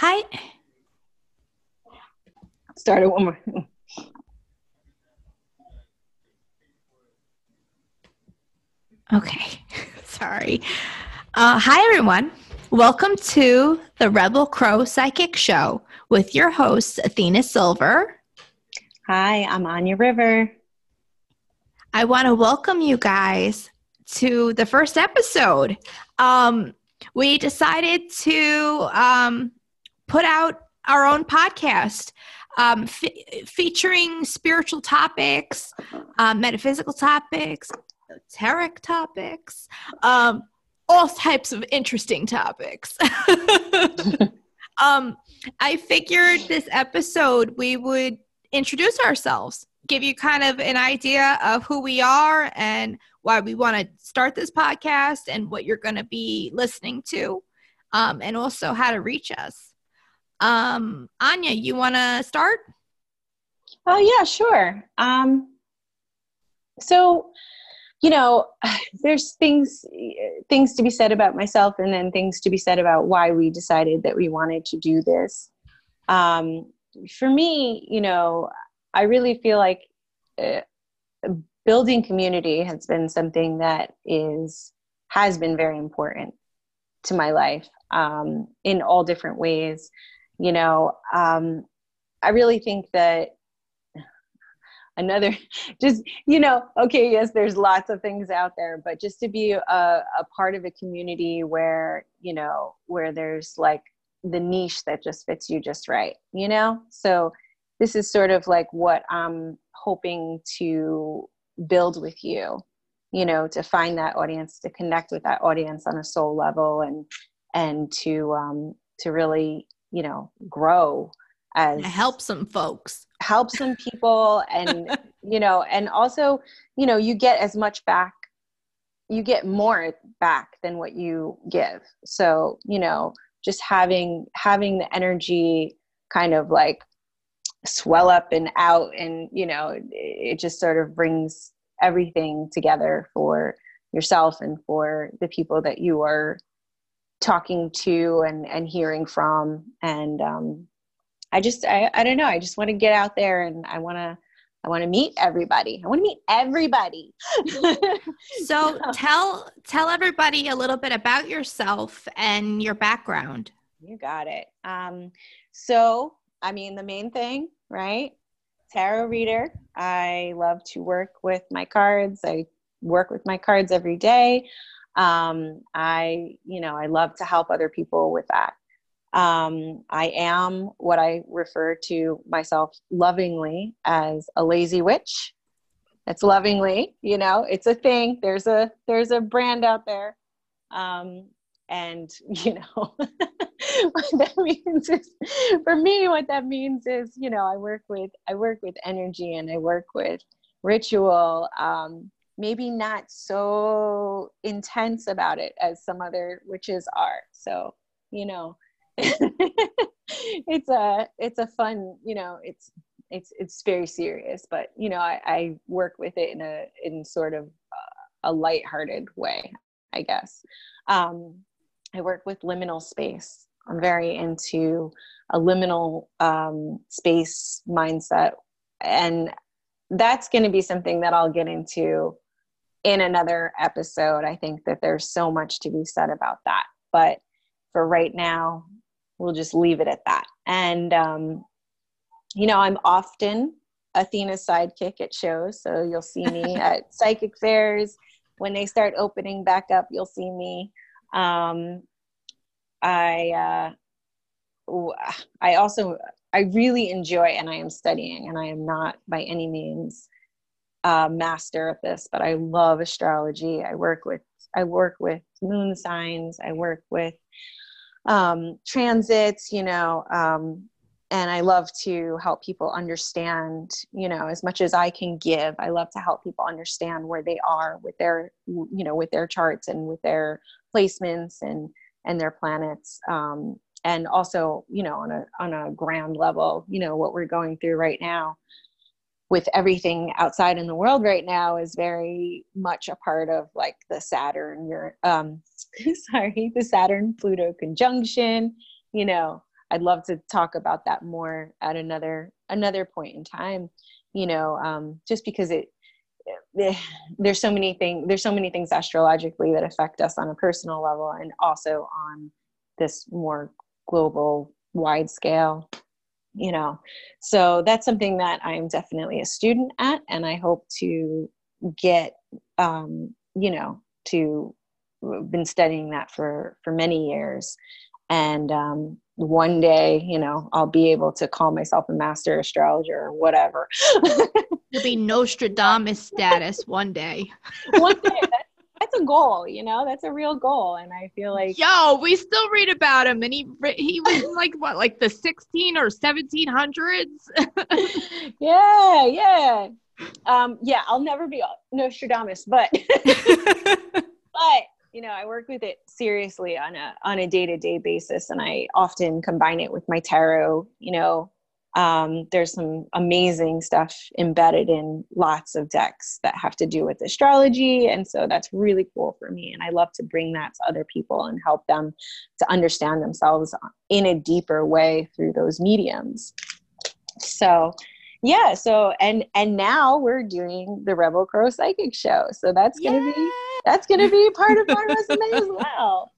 Hi. Start it one more. Okay. Sorry. Uh, hi, everyone. Welcome to the Rebel Crow Psychic Show with your host, Athena Silver. Hi, I'm Anja River. I want to welcome you guys to the first episode. Um, we decided to um, put out our own podcast um, featuring spiritual topics, uh, metaphysical topics, esoteric topics, um, all types of interesting topics. um, I figured this episode we would introduce ourselves, give you kind of an idea of who we are and why we want to start this podcast and what you're going to be listening to, um, and also how to reach us. Um, Anja, you want to start? Oh, yeah, sure. Um, so, you know, there's things things to be said about myself, and then things to be said about why we decided that we wanted to do this. Um, for me, you know, I really feel like uh, building community has been something that is has been very important to my life um, in all different ways. You know, um, I really think that another just you know okay yes there's lots of things out there but just to be a, a part of a community where you know where there's like the niche that just fits you just right you know? So this is sort of like what i'm hoping to build with you you know to find that audience to connect with that audience on a soul level and and to um to really you know grow as help some folks. Help some people and you know and also you know you get as much back you get more back than what you give. So you know just having having the energy kind of like swell up and out and you know it just sort of brings everything together for yourself and for the people that you are talking to and and hearing from and um i just i i don't know i just want to get out there and i want to I want to meet everybody. I want to meet everybody. so tell tell everybody a little bit about yourself and your background. You got it. Um, so I mean, the main thing, right? Tarot reader. I love to work with my cards. I work with my cards every day. Um, I, you know, I love to help other people with that. Um, I am what I refer to myself lovingly as a lazy witch. It's lovingly, you know, it's a thing. There's a there's a brand out there. Um, and you know what that means is for me what that means is you know i work with i work with energy and i work with ritual um, maybe not so intense about it as some other witches are. So you know it's a it's a fun you know it's it's it's very serious but you know i, I work with it in a in sort of a light-hearted way i guess. Um i work with liminal space. I'm very into a liminal um, space mindset. And that's going to be something that i'll get into in another episode i think that there's so much to be said about that but for right now we'll just leave it at that. And, um, you know, I'm often Athena's sidekick at shows. So you'll see me at psychic fairs. When they start opening back up, you'll see me. Um, I, uh, I also, I really enjoy, and I am studying, and I am not by any means a master at this, but I love astrology. I work with, I work with moon signs. I work with um, transits, you know, um, and I love to help people understand, you know, as much as I can give. I love to help people understand where they are with their, you know, with their charts and with their placements and and their planets. Um, and also, you know, on a on a ground level, you know, what we're going through right now with everything outside in the world right now is very much a part of like the Saturn, your um, sorry, the Saturn Pluto conjunction. You know, I'd love to talk about that more at another another point in time. You know, um, just because it eh, there's so many things there's so many things astrologically that affect us on a personal level and also on this more global wide scale you know? So that's something that i'm definitely a student at and i hope to get um you know to been studying that for for many years. And um one day you know i'll be able to call myself a master astrologer or whatever. You'll be nostradamus status one day. One day a goal you know? That's a real goal and i feel like yo we still read about him and he he was like what like the 16 or 1700s yeah yeah. Um yeah i'll never be nostradamus but but you know i work with it seriously on a on a day-to-day basis and i often combine it with my tarot you know um, there's some amazing stuff embedded in lots of decks that have to do with astrology. And so that's really cool for me. And i love to bring that to other people and help them to understand themselves in a deeper way through those mediums. So yeah so and and now we're doing the rebel crow psychic show. So that's gonna Yay! be that's gonna be part of my resume as well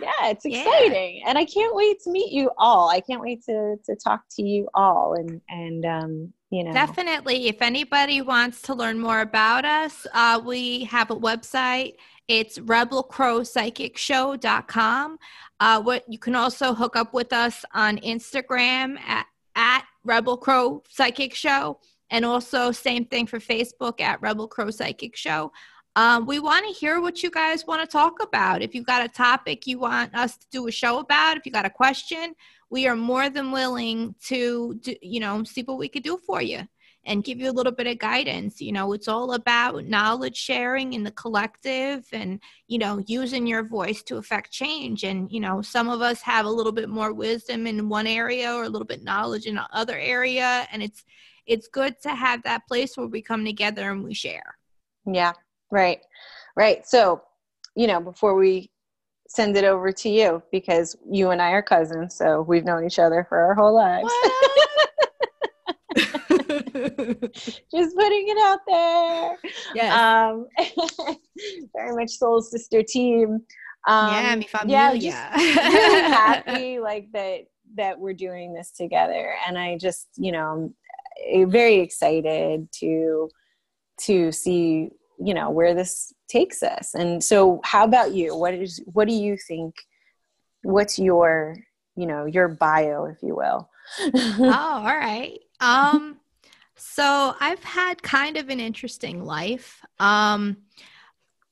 yeah it's exciting yeah. and i can't wait to meet you all. I can't wait to to talk to you all and and um you know. Definitely. If anybody wants to learn more about us uh we have a website. It's rebelcrowpsychicshow.com uh what you can also hook up with us on instagram at at rebel crow psychic show and also same thing for facebook at rebel crow psychic show um, we want to hear what you guys want to talk about. If you've got a topic you want us to do a show about, if you got a question, we are more than willing to, do, you know, see what we could do for you and give you a little bit of guidance. You know, it's all about knowledge sharing in the collective and, you know, using your voice to affect change. And, you know, some of us have a little bit more wisdom in one area or a little bit knowledge in another area. And it's, it's good to have that place where we come together and we share. Yeah, Right. Right. So, you know, before we send it over to you, because you and I are cousins, so we've known each other for our whole lives. Just putting it out there. Yeah. Um, very much soul sister team. Um, yeah, mi familia. Yeah, really happy like that that we're doing this together, and I just you know I'm very excited to to see you know where this takes us. And so how about you? What is what do you think what's your you know your bio if you will? Oh all right. Um so i've had kind of an interesting life. Um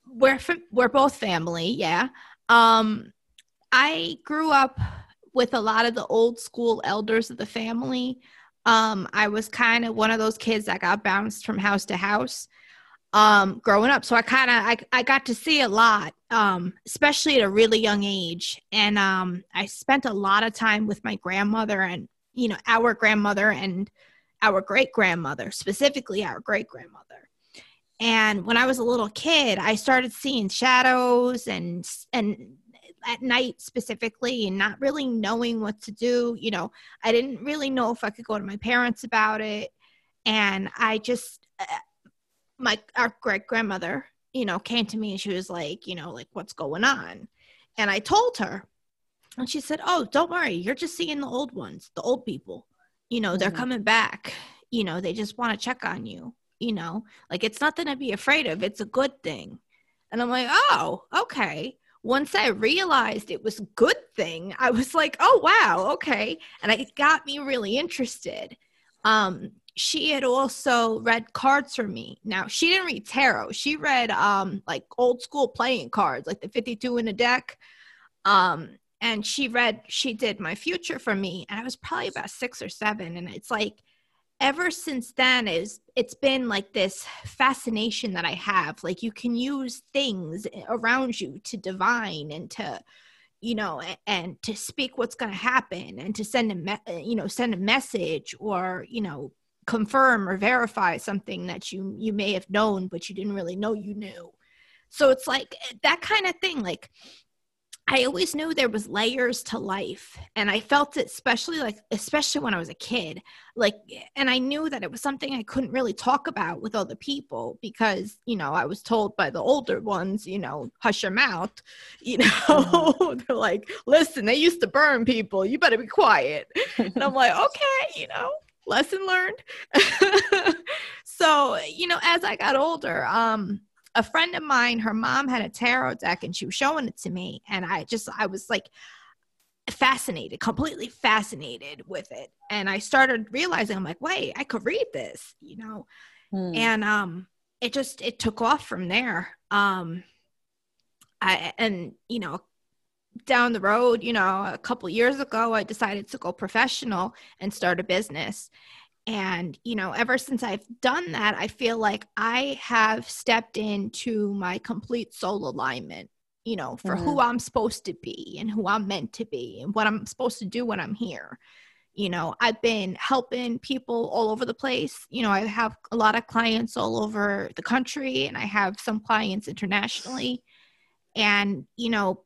we're we're both family yeah. Um i grew up with a lot of the old school elders of the family. Um i was kind of one of those kids that got bounced from house to house um, growing up. So I kind of I, I got to see a lot, um, especially at a really young age. And um, I spent a lot of time with my grandmother and you know our grandmother and our great grandmother, specifically our great grandmother. And when I was a little kid, I started seeing shadows and and at night specifically and not really knowing what to do. You know, I didn't really know if I could go to my parents about it. And I just uh, my our great grandmother, you know, came to me and she was like, you know, like what's going on? And I told her, and she said, "Oh, don't worry, you're just seeing the old ones, the old people. You know, they're mm-hmm. coming back. You know, they just want to check on you. You know, like it's nothing to be afraid of. It's a good thing." And I'm like, "Oh, okay." Once I realized it was a good thing, I was like, "Oh, wow, okay." And it got me really interested. Um, she had also read cards for me. Now she didn't read tarot. She read um like old school playing cards, like the 52 in a deck. Um and she read she did my future for me and I was probably about 6 or 7 and it's like ever since then is it's been like this fascination that I have like you can use things around you to divine and to you know and to speak what's going to happen and to send a me- you know send a message or you know confirm or verify something that you you may have known but you didn't really know you knew. So it's like eh, that kind of thing like I always knew there was layers to life and I felt it especially like especially when I was a kid. Like and I knew that it was something I couldn't really talk about with other people because you know I was told by the older ones you know hush your mouth you know? Mm-hmm. they're like listen they used to burn people. You better be quiet. And I'm like okay you know lesson learned so you know as I got older um a friend of mine, her mom had a tarot deck and she was showing it to me. And I just, I was like fascinated, completely fascinated with it. And I started realizing, I'm like, wait, I could read this, you know? Hmm. And um, it just, it took off from there. Um, I, and, you know, down the road, you know, a couple years ago, I decided to go professional and start a business. And, you know, ever since I've done that, I feel like I have stepped into my complete soul alignment, you know, for mm-hmm. who I'm supposed to be and who I'm meant to be and what I'm supposed to do when I'm here. You know, I've been helping people all over the place. You know, I have a lot of clients all over the country and I have some clients internationally. And, you know,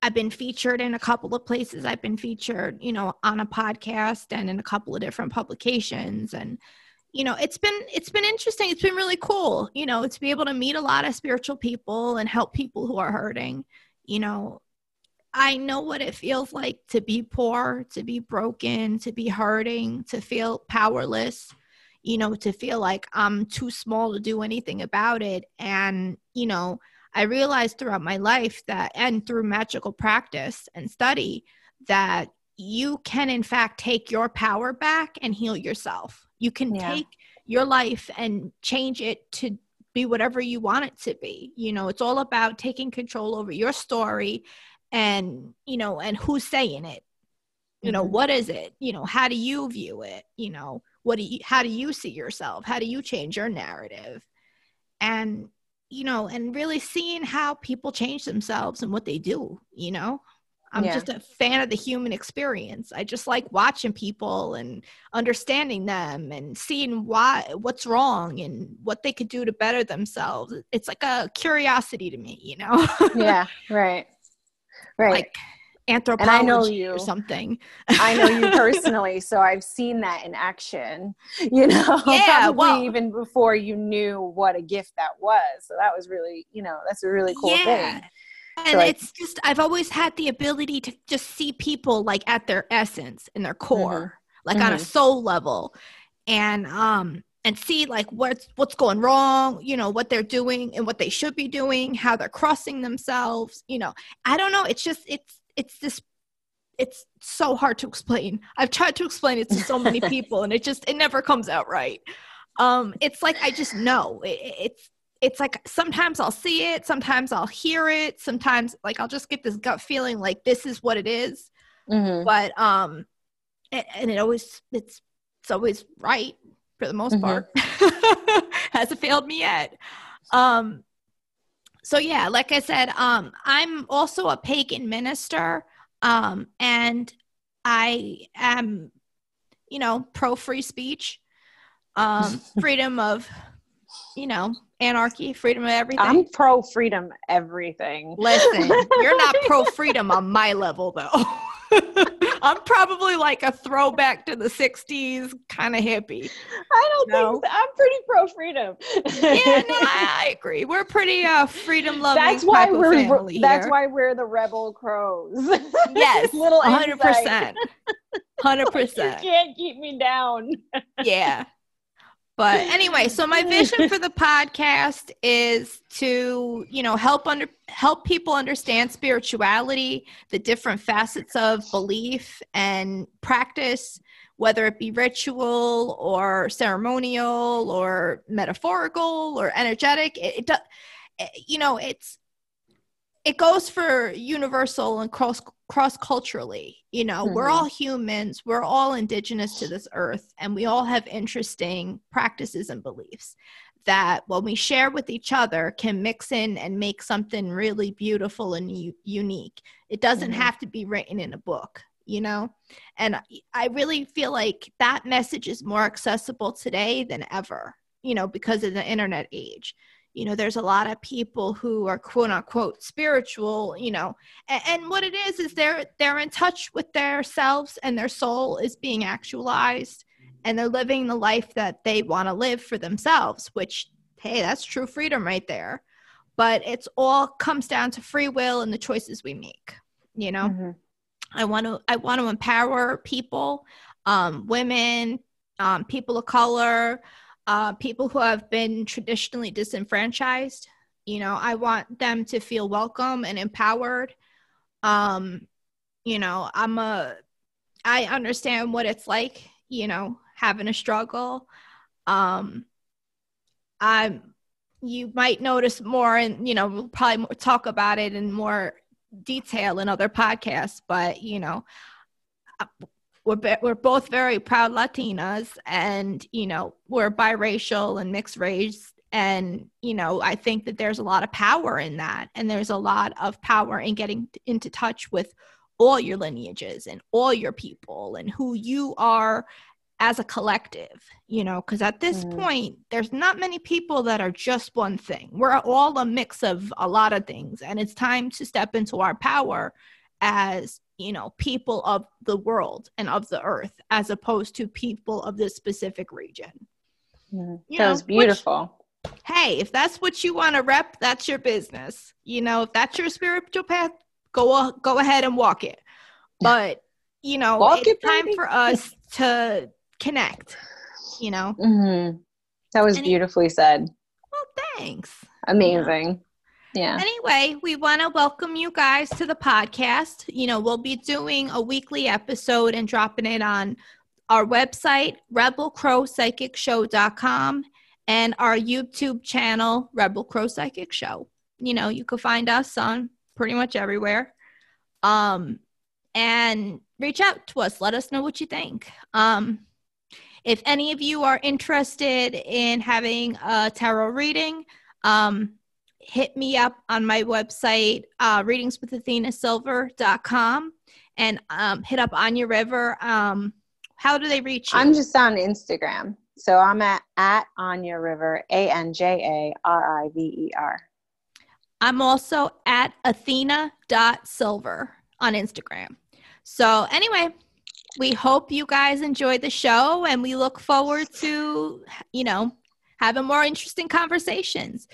I've been featured in a couple of places. I've been featured, you know, on a podcast and in a couple of different publications and you know, it's been it's been interesting. It's been really cool, you know, to be able to meet a lot of spiritual people and help people who are hurting. You know, I know what it feels like to be poor, to be broken, to be hurting, to feel powerless, you know, to feel like I'm too small to do anything about it and, you know, I realized throughout my life that, and through magical practice and study, that you can, in fact, take your power back and heal yourself. You can yeah. take your life and change it to be whatever you want it to be. You know, it's all about taking control over your story and, you know, and who's saying it. You know, mm-hmm. what is it? You know, how do you view it? You know, what do you, how do you see yourself? How do you change your narrative? And you know, and really seeing how people change themselves and what they do, you know. I'm yeah. just a fan of the human experience. I just like watching people and understanding them and seeing why what's wrong and what they could do to better themselves. It's like a curiosity to me, you know. yeah, right. Right. Like anthropology and I know you, or something. I know you personally, so I've seen that in action. You know, yeah, probably well, even before you knew what a gift that was. So that was really, you know, that's a really cool yeah. thing. And so it's I, just I've always had the ability to just see people like at their essence in their core, mm-hmm. like mm-hmm. on a mm-hmm. soul level. And um and see like what's what's going wrong you know what they're doing and what they should be doing how they're crossing themselves you know i don't know it's just it's it's this it's so hard to explain. I've tried to explain it to so many people and it just it never comes out right. Um it's like I just know. It, it's it's like sometimes I'll see it, sometimes I'll hear it, sometimes like I'll just get this gut feeling like this is what it is. Mm-hmm. But um and, and, it always it's it's always right for the most mm-hmm. part. Hasn't failed me yet. Um so yeah, like I said, um, I'm also a pagan minister, um, and I am, you know, pro free speech, um, freedom of, you know, anarchy, freedom of everything. I'm pro freedom everything. Listen, you're not pro freedom on my level though. I'm probably like a throwback to the 60s kind of hippie. I don't no. think so. I'm pretty pro freedom. yeah, no, I, I, agree. We're pretty uh, freedom loving. That's why we're that's why we're the rebel crows. yes, little 100%. 100%. you can't keep me down. yeah. But anyway, so my vision for the podcast is to, you know, help under help people understand spirituality, the different facets of belief and practice, whether it be ritual or ceremonial or metaphorical or energetic. It, it you know, it's it goes for universal and cross cross culturally you know mm-hmm. we're all humans we're all indigenous to this earth and we all have interesting practices and beliefs that when we share with each other can mix in and make something really beautiful and u- unique it doesn't mm-hmm. have to be written in a book you know and i really feel like that message is more accessible today than ever you know because of the internet age you know there's a lot of people who are quote unquote spiritual you know and, and, what it is is they're they're in touch with their selves and their soul is being actualized and they're living the life that they want to live for themselves which hey that's true freedom right there but it's all comes down to free will and the choices we make you know mm-hmm. i want to i want to empower people um, women um, people of color uh, people who have been traditionally disenfranchised. You know, I want them to feel welcome and empowered. Um, you know, I'm a, I understand what it's like, you know, having a struggle. Um, I'm, you might notice more, and you know, we'll probably talk about it in more detail in other podcasts, but you know, we're be- we're both very proud Latinas, and you know we're biracial and mixed race, and you know I think that there's a lot of power in that, and there's a lot of power in getting into touch with all your lineages and all your people and who you are as a collective, you know, because at this mm. point, there's not many people that are just one thing. We're all a mix of a lot of things, and it's time to step into our power as you know people of the world and of the earth as opposed to people of this specific region. Mm, that know, was beautiful. Which, hey if that's what you want to rep that's your business. You know if that's your spiritual path go go ahead and walk it. But you know walk it's it, time for us to connect you know? Mm-hmm. that was beautifully said. Well thanks. Amazing yeah. Anyway, we want to welcome you guys to the podcast. You know, we'll be doing a weekly episode and dropping it on our website, rebelcrowpsychicshow.com, and our YouTube channel, Rebel Crow Psychic Show. You know, you can find us on pretty much everywhere. Um, and reach out to us. Let us know what you think. Um, if any of you are interested in having a tarot reading, um, hit me up on my website, uh, readingswithathenasilver.com, and um, hit up Anja River. Um, how do they reach you? I'm just on Instagram. So I'm at, at Anja River, A N J A R I V E R. I'm also at athena.silver on Instagram. So, anyway, we hope you guys enjoyed the show and we look forward to, you know, having more interesting conversations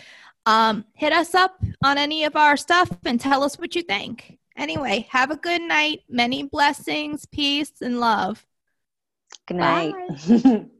um, hit us up on any of our stuff and tell us what you think. Anyway, have a good night. Many blessings, peace, and love. Good night.